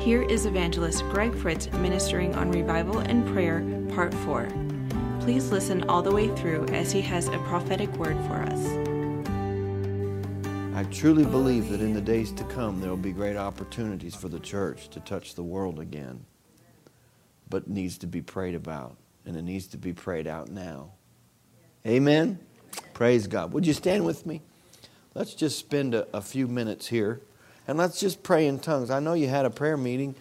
Here is evangelist Greg Fritz ministering on revival and prayer, part 4. Please listen all the way through as he has a prophetic word for us. I truly believe that in the days to come there will be great opportunities for the church to touch the world again. But it needs to be prayed about, and it needs to be prayed out now. Amen? Praise God. Would you stand with me? Let's just spend a, a few minutes here and let's just pray in tongues. I know you had a prayer meeting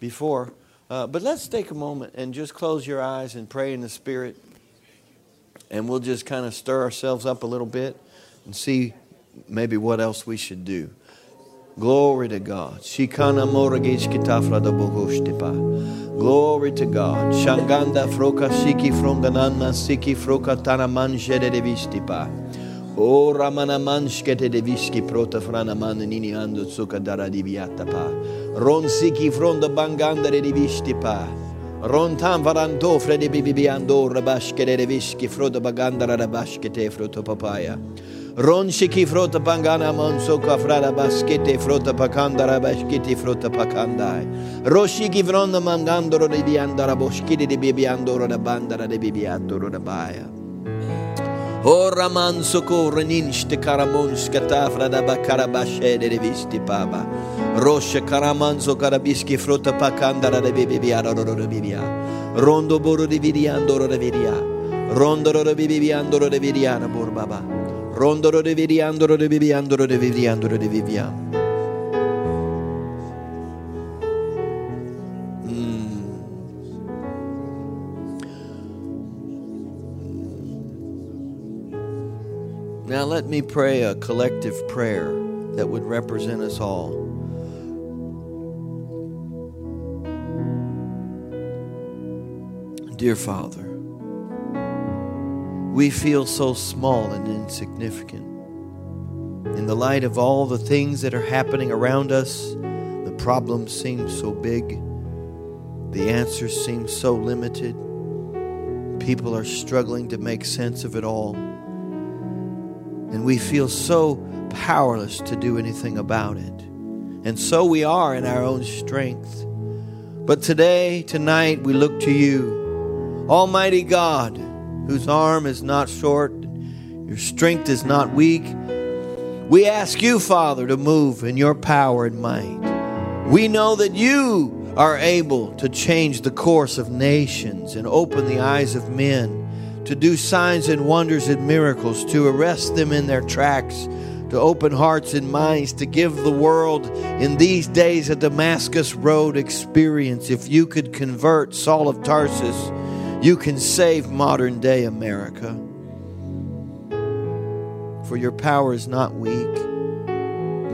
before, uh, but let's take a moment and just close your eyes and pray in the Spirit. And we'll just kind of stir ourselves up a little bit and see maybe what else we should do. Glory to God. Shikana moragish kitafra da Glory to God. Shanganda froka siki fronganana siki froka tana manjere de vistipa. O ramana manshkete de viski prota frana man nini ando tsuka dara di pa. Ron siki fronda banganda de vistipa. Ron tam varando frede bibi ando rabashke de viski froda bagandara rabashkete froto papaya. Ron Ronshiki frota pangana monsoka frada baskete frota pakandara baskiti frota pakandai. Roshiki fronda mangandoro di biandara boschidi di bibiandoro da bandara di bibi bibiandoro da baia. Ora man socorre ninste karamonska tafra da bacarabasce de visti papa. Roshe caramanzo carabischi frutta pakandara de bibibiara rorobibia. Rondo boro di viriando rorobiria. Rondo rorobibiando rorobiriana borbaba. Rondo rorobiriando rorobibiando rorobiriando rorobiriando. Now, let me pray a collective prayer that would represent us all. Dear Father, we feel so small and insignificant. In the light of all the things that are happening around us, the problems seem so big, the answers seem so limited. People are struggling to make sense of it all. And we feel so powerless to do anything about it. And so we are in our own strength. But today, tonight, we look to you, Almighty God whose arm is not short, your strength is not weak. We ask you, Father, to move in your power and might. We know that you are able to change the course of nations and open the eyes of men, to do signs and wonders and miracles, to arrest them in their tracks, to open hearts and minds, to give the world in these days a Damascus Road experience. If you could convert Saul of Tarsus you can save modern day America. For your power is not weak,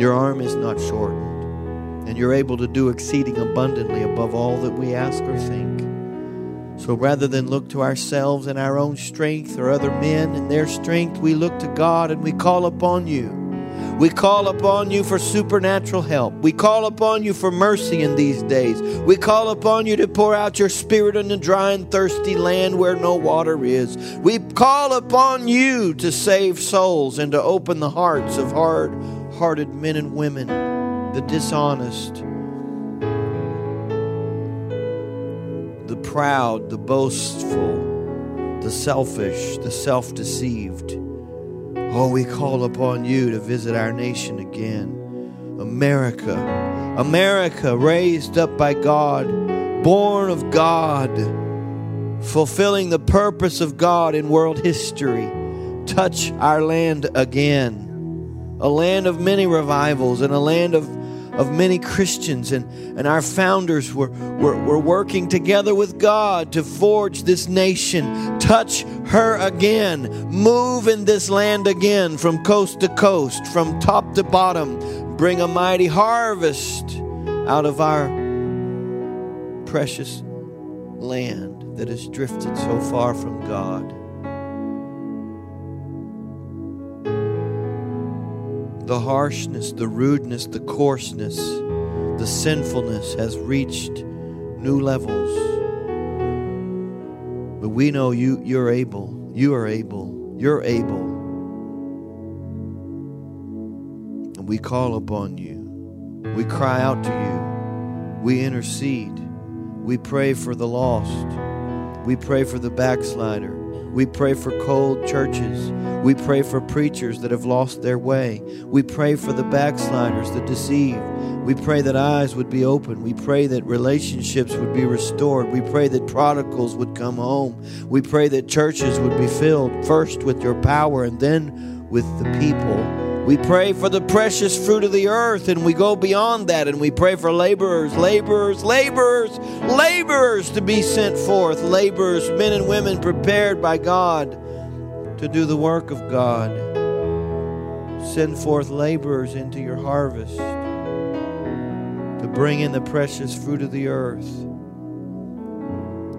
your arm is not shortened, and you're able to do exceeding abundantly above all that we ask or think. So rather than look to ourselves and our own strength or other men and their strength, we look to God and we call upon you. We call upon you for supernatural help. We call upon you for mercy in these days. We call upon you to pour out your spirit in the dry and thirsty land where no water is. We call upon you to save souls and to open the hearts of hard hearted men and women, the dishonest, proud, the boastful, the selfish, the self deceived. Oh, we call upon you to visit our nation again. America, America raised up by God, born of God, fulfilling the purpose of God in world history. Touch our land again. A land of many revivals and a land of of many Christians, and, and our founders were, were, were working together with God to forge this nation. Touch her again. Move in this land again from coast to coast, from top to bottom. Bring a mighty harvest out of our precious land that has drifted so far from God. The harshness, the rudeness, the coarseness, the sinfulness has reached new levels. But we know you, you're able. You are able. You're able. And we call upon you. We cry out to you. We intercede. We pray for the lost. We pray for the backslider. We pray for cold churches. We pray for preachers that have lost their way. We pray for the backsliders, the deceived. We pray that eyes would be open. We pray that relationships would be restored. We pray that prodigals would come home. We pray that churches would be filled first with your power and then with the people. We pray for the precious fruit of the earth, and we go beyond that, and we pray for laborers, laborers, laborers, laborers to be sent forth, laborers, men and women prepared by God to do the work of God. Send forth laborers into your harvest to bring in the precious fruit of the earth.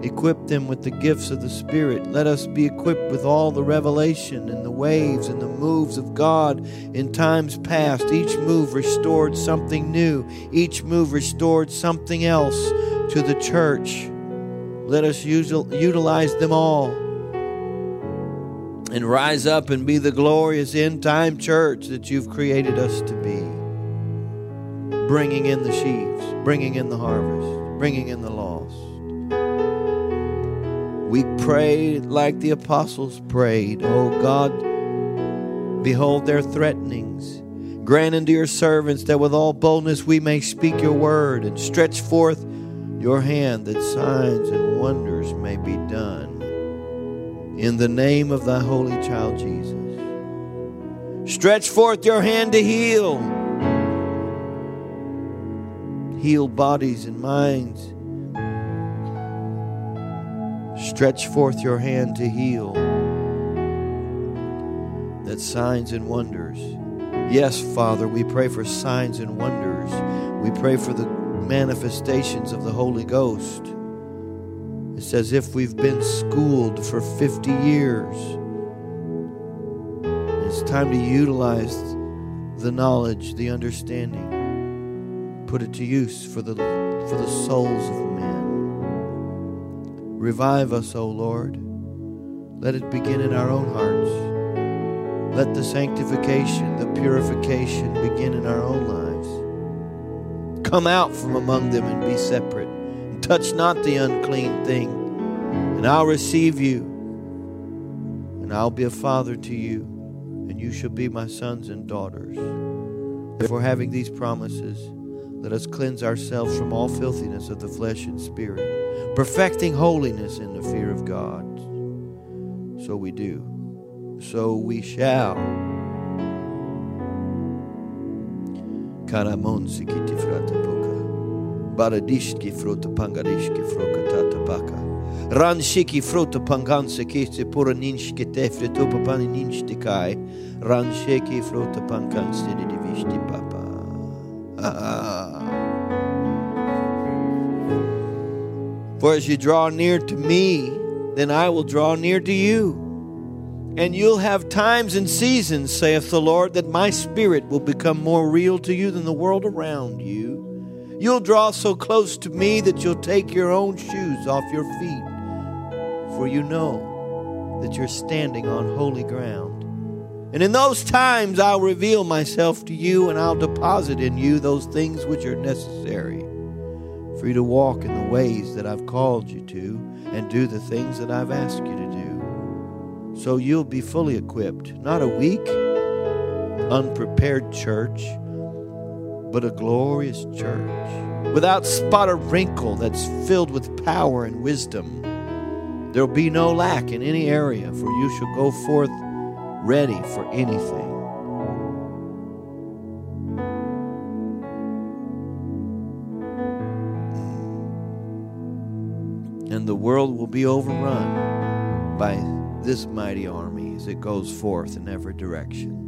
Equip them with the gifts of the Spirit. Let us be equipped with all the revelation and the waves and the moves of God in times past. Each move restored something new, each move restored something else to the church. Let us utilize them all and rise up and be the glorious end time church that you've created us to be. Bringing in the sheaves, bringing in the harvest, bringing in the. We pray like the apostles prayed. Oh God, behold their threatenings. Grant unto your servants that with all boldness we may speak your word and stretch forth your hand that signs and wonders may be done. In the name of thy holy child Jesus. Stretch forth your hand to heal. Heal bodies and minds Stretch forth your hand to heal. That signs and wonders. Yes, Father, we pray for signs and wonders. We pray for the manifestations of the Holy Ghost. It's as if we've been schooled for 50 years. It's time to utilize the knowledge, the understanding, put it to use for the, for the souls of Revive us, O Lord. Let it begin in our own hearts. Let the sanctification, the purification begin in our own lives. Come out from among them and be separate. And touch not the unclean thing. And I'll receive you. And I'll be a father to you. And you shall be my sons and daughters. Therefore, having these promises, let us cleanse ourselves from all filthiness of the flesh and spirit perfecting holiness in the fear of God. So we do. So we shall. Karamonsi kiti frata poka. Baradishki frota pangarishki froka tata paka. Ranshiki frota panganse kiste pura ninshki tefre kai. Ransheki frota panganse di divishti papa. Ah. For as you draw near to me, then I will draw near to you. And you'll have times and seasons, saith the Lord, that my spirit will become more real to you than the world around you. You'll draw so close to me that you'll take your own shoes off your feet, for you know that you're standing on holy ground. And in those times I'll reveal myself to you, and I'll deposit in you those things which are necessary for you to walk in the ways that I've called you to and do the things that I've asked you to do. So you'll be fully equipped, not a weak, unprepared church, but a glorious church without spot or wrinkle that's filled with power and wisdom. There'll be no lack in any area, for you shall go forth ready for anything. And the world will be overrun by this mighty army as it goes forth in every direction.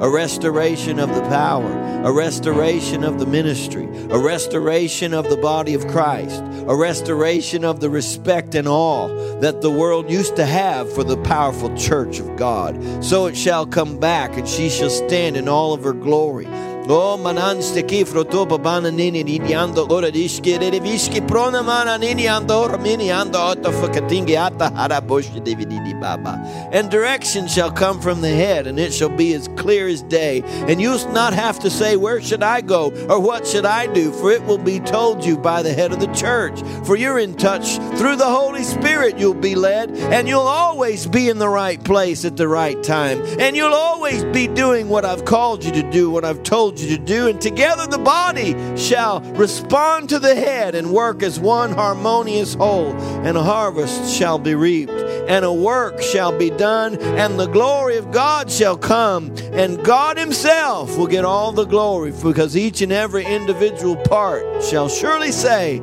a restoration of the power, a restoration of the ministry, a restoration of the body of Christ, a restoration of the respect and awe that the world used to have for the powerful church of God. So it shall come back, and she shall stand in all of her glory. O mananste kifro to babana nini nini ando ora prona mana nini ando ora mini ando fakatingi ata baba. And direction shall come from the head, and it shall be as clear as day. And you'll not have to say, Where should I go? or What should I do? For it will be told you by the head of the church. For you're in touch through the Holy Spirit, you'll be led, and you'll always be in the right place at the right time. And you'll always be doing what I've called you to do, what I've told you to do, and together the body shall respond to the head and work as one harmonious whole, and a harvest shall be reaped, and a work shall be done, and the glory of God shall come, and God Himself will get all the glory, because each and every individual part shall surely say,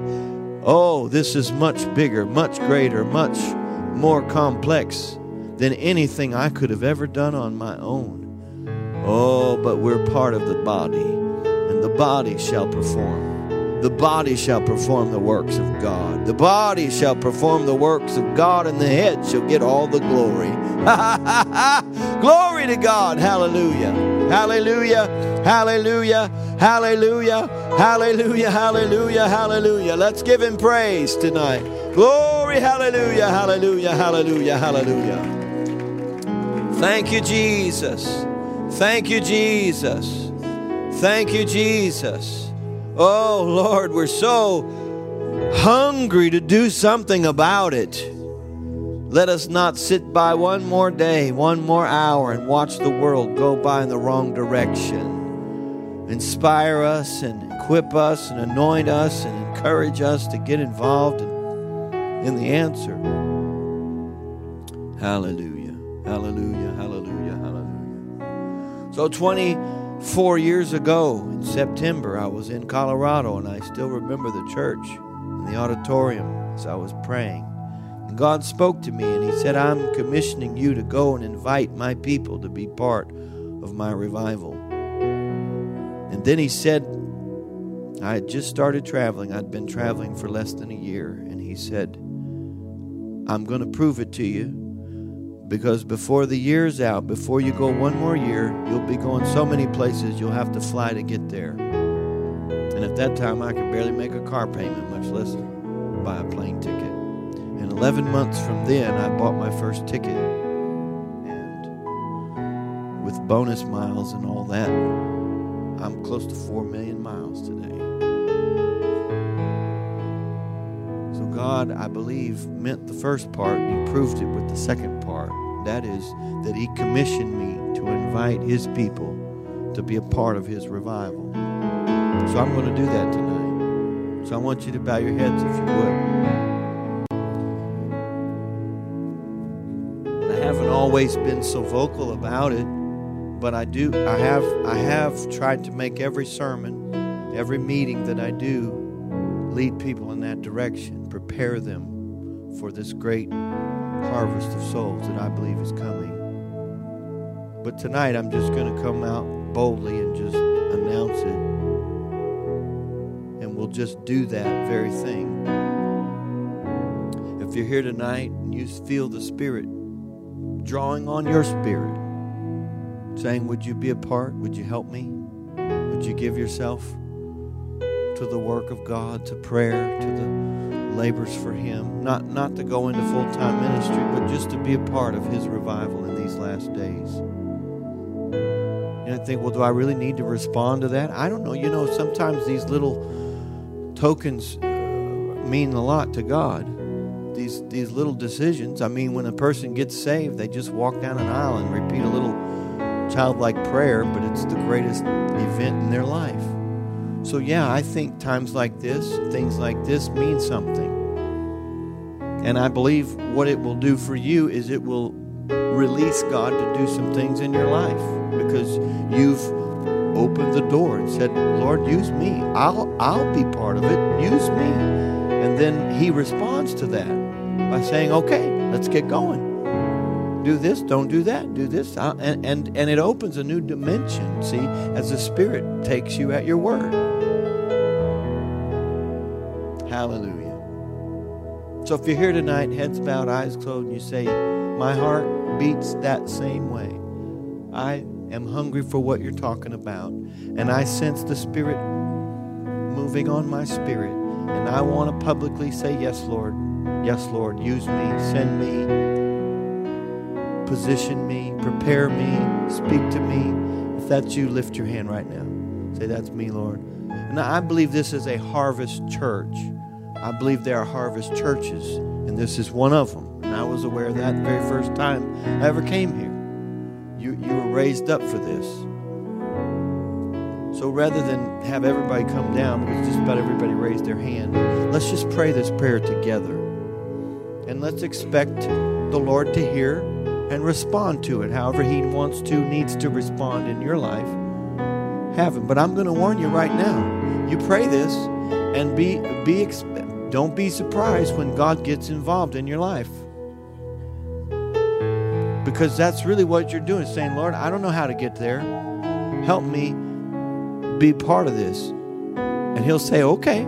Oh, this is much bigger, much greater, much more complex than anything I could have ever done on my own. Oh, but we're part of the body, and the body shall perform. The body shall perform the works of God. The body shall perform the works of God, and the head shall get all the glory. glory to God. Hallelujah. Hallelujah. Hallelujah. Hallelujah. Hallelujah. Hallelujah. Hallelujah. Let's give him praise tonight. Glory. Hallelujah. Hallelujah. Hallelujah. Hallelujah. Thank you, Jesus. Thank you, Jesus. Thank you, Jesus. Oh, Lord, we're so hungry to do something about it. Let us not sit by one more day, one more hour, and watch the world go by in the wrong direction. Inspire us and equip us and anoint us and encourage us to get involved in, the answer. Hallelujah. Hallelujah. So 24 years ago in September, I was in Colorado and I still remember the church and the auditorium as I was praying. And God spoke to me and He said, I'm commissioning you to go and invite my people to be part of my revival. And then He said, I had just started traveling. I'd been traveling for less than a year. And He said, I'm going to prove it to you because before the year's out, before you go one more year, you'll be going so many places you'll have to fly to get there. And at that time, I could barely make a car payment, much less buy a plane ticket. And 11 months from then, I bought my first ticket. And with bonus miles and all that, I'm close to 4 million miles today. God, I believe, meant the first part, and He proved it with the second part. That is, that He commissioned me to invite His people to be a part of His revival. So I'm going to do that tonight. So I want you to bow your heads if you would. I haven't always been so vocal about it, but I do. I have. I have tried to make every sermon, every meeting that I do, lead people in that direction, prepare them for this great harvest of souls that I believe is coming. But tonight I'm just going to come out boldly and just announce it. And we'll just do that very thing. If you're here tonight and you feel the Spirit drawing on your spirit, saying, Would you be a part? Would you help me? Would you give yourself? To the work of God, to prayer, to the labors for Him. Not, not to go into full time ministry, but just to be a part of His revival in these last days. And I think, well, do I really need to respond to that? I don't know. You know, sometimes these little tokens uh, mean a lot to God. These, these little decisions. I mean, when a person gets saved, they just walk down an aisle and repeat a little childlike prayer, but it's the greatest event in their life. So, yeah, I think times like this, things like this mean something. And I believe what it will do for you is it will release God to do some things in your life because you've opened the door and said, Lord, use me. I'll, I'll be part of it. Use me. And then He responds to that by saying, okay, let's get going. Do this, don't do that, do this. And, and, and it opens a new dimension, see, as the Spirit takes you at your word. Hallelujah. So if you're here tonight, heads bowed, eyes closed, and you say, My heart beats that same way. I am hungry for what you're talking about, and I sense the Spirit moving on my spirit, and I want to publicly say, Yes, Lord. Yes, Lord. Use me, send me, position me, prepare me, speak to me. If that's you, lift your hand right now. Say, That's me, Lord. And I believe this is a harvest church. I believe there are harvest churches, and this is one of them. And I was aware of that the very first time I ever came here. You, you were raised up for this. So rather than have everybody come down, because just about everybody raised their hand, let's just pray this prayer together. And let's expect the Lord to hear and respond to it however He wants to, needs to respond in your life. Have Him. But I'm going to warn you right now. You pray this and be, be don't be surprised when God gets involved in your life. Because that's really what you're doing, saying, Lord, I don't know how to get there. Help me be part of this. And he'll say, okay.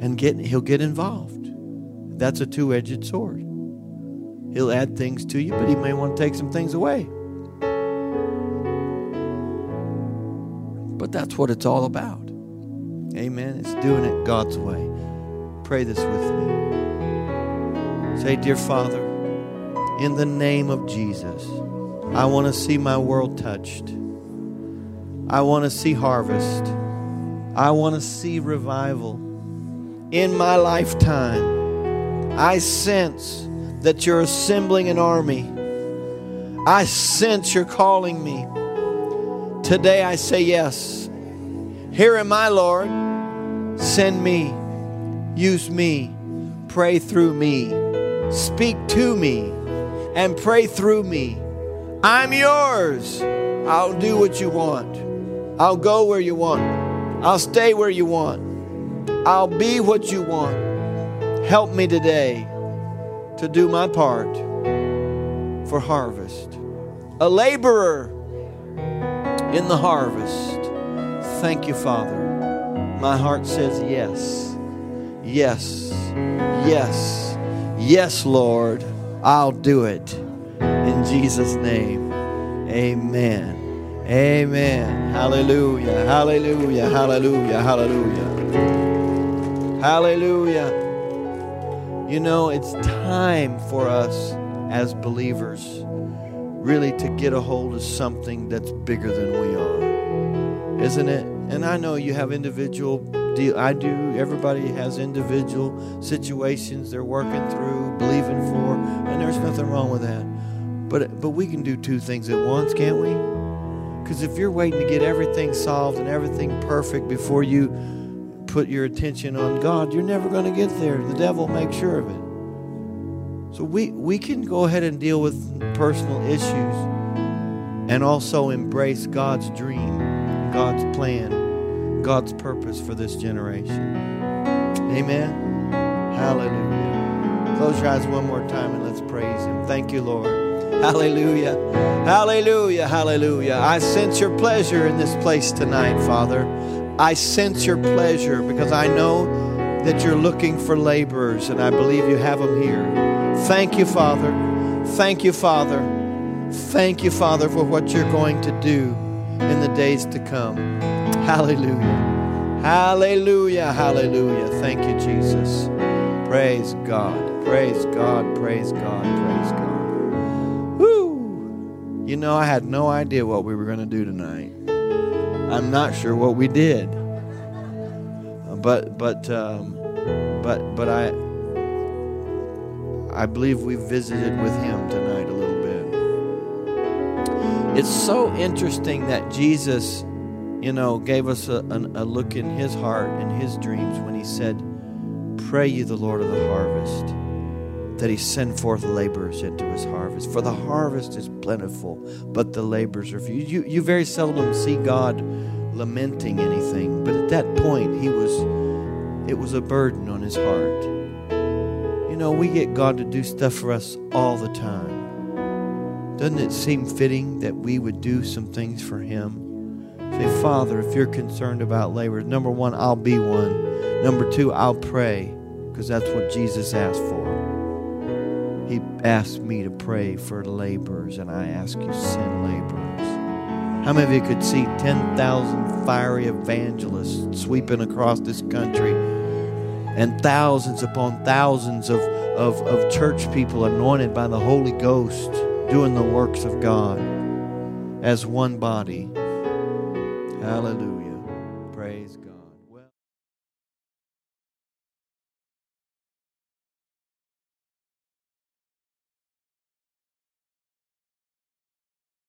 And get he'll get involved. That's a two-edged sword. He'll add things to you, but he may want to take some things away. But that's what it's all about. Amen. It's doing it God's way. Pray this with me. Say, Dear Father, in the name of Jesus, I want to see my world touched. I want to see harvest. I want to see revival. In my lifetime, I sense that you're assembling an army. I sense you're calling me. Today I say yes. Here am I, Lord. Send me. Use me. Pray through me. Speak to me and pray through me. I'm yours. I'll do what you want. I'll go where you want. I'll stay where you want. I'll be what you want. Help me today to do my part for harvest. A laborer in the harvest. Thank you, Father. My heart says yes. Yes. Yes. Yes, Lord. I'll do it. In Jesus' name. Amen. Amen. Hallelujah. Hallelujah. Hallelujah. Hallelujah. Hallelujah. You know, it's time for us as believers really to get a hold of something that's bigger than we are. Isn't it? And I know you have individual deal I do. Everybody has individual situations they're working through, believing for, and there's nothing wrong with that. But but we can do two things at once, can't we? Because if you're waiting to get everything solved and everything perfect before you put your attention on God, you're never going to get there. The devil makes sure of it. So we, we can go ahead and deal with personal issues and also embrace God's dream, God's plan, God's purpose for this generation. Amen. Hallelujah. Close your eyes one more time and let's praise Him. Thank you, Lord. Hallelujah. Hallelujah. Hallelujah. I sense your pleasure in this place tonight, Father. I sense your pleasure because I know that you're looking for laborers, and I believe you have them here. Thank you, Father. Thank you, Father. Thank you, Father, for what you're going to do in the days to come. Hallelujah. Hallelujah. Hallelujah. Thank you, Jesus. Praise God. Praise God. Praise God. Praise God. Woo! You know, I had no idea what we were going to do tonight. I'm not sure what we did, but but um, but but I I believe we visited with him tonight a little bit. It's so interesting that Jesus, you know, gave us a, a look in his heart and his dreams when he said, "Pray you the Lord of the harvest." That he send forth laborers into his harvest. For the harvest is plentiful, but the laborers are few. You, you very seldom see God lamenting anything, but at that point he was it was a burden on his heart. You know, we get God to do stuff for us all the time. Doesn't it seem fitting that we would do some things for Him? Say, Father, if you're concerned about laborers, number one, I'll be one. Number two, I'll pray, because that's what Jesus asked for. He asked me to pray for laborers, and I ask you, send laborers. How many of you could see 10,000 fiery evangelists sweeping across this country and thousands upon thousands of, of, of church people anointed by the Holy Ghost doing the works of God as one body? Hallelujah.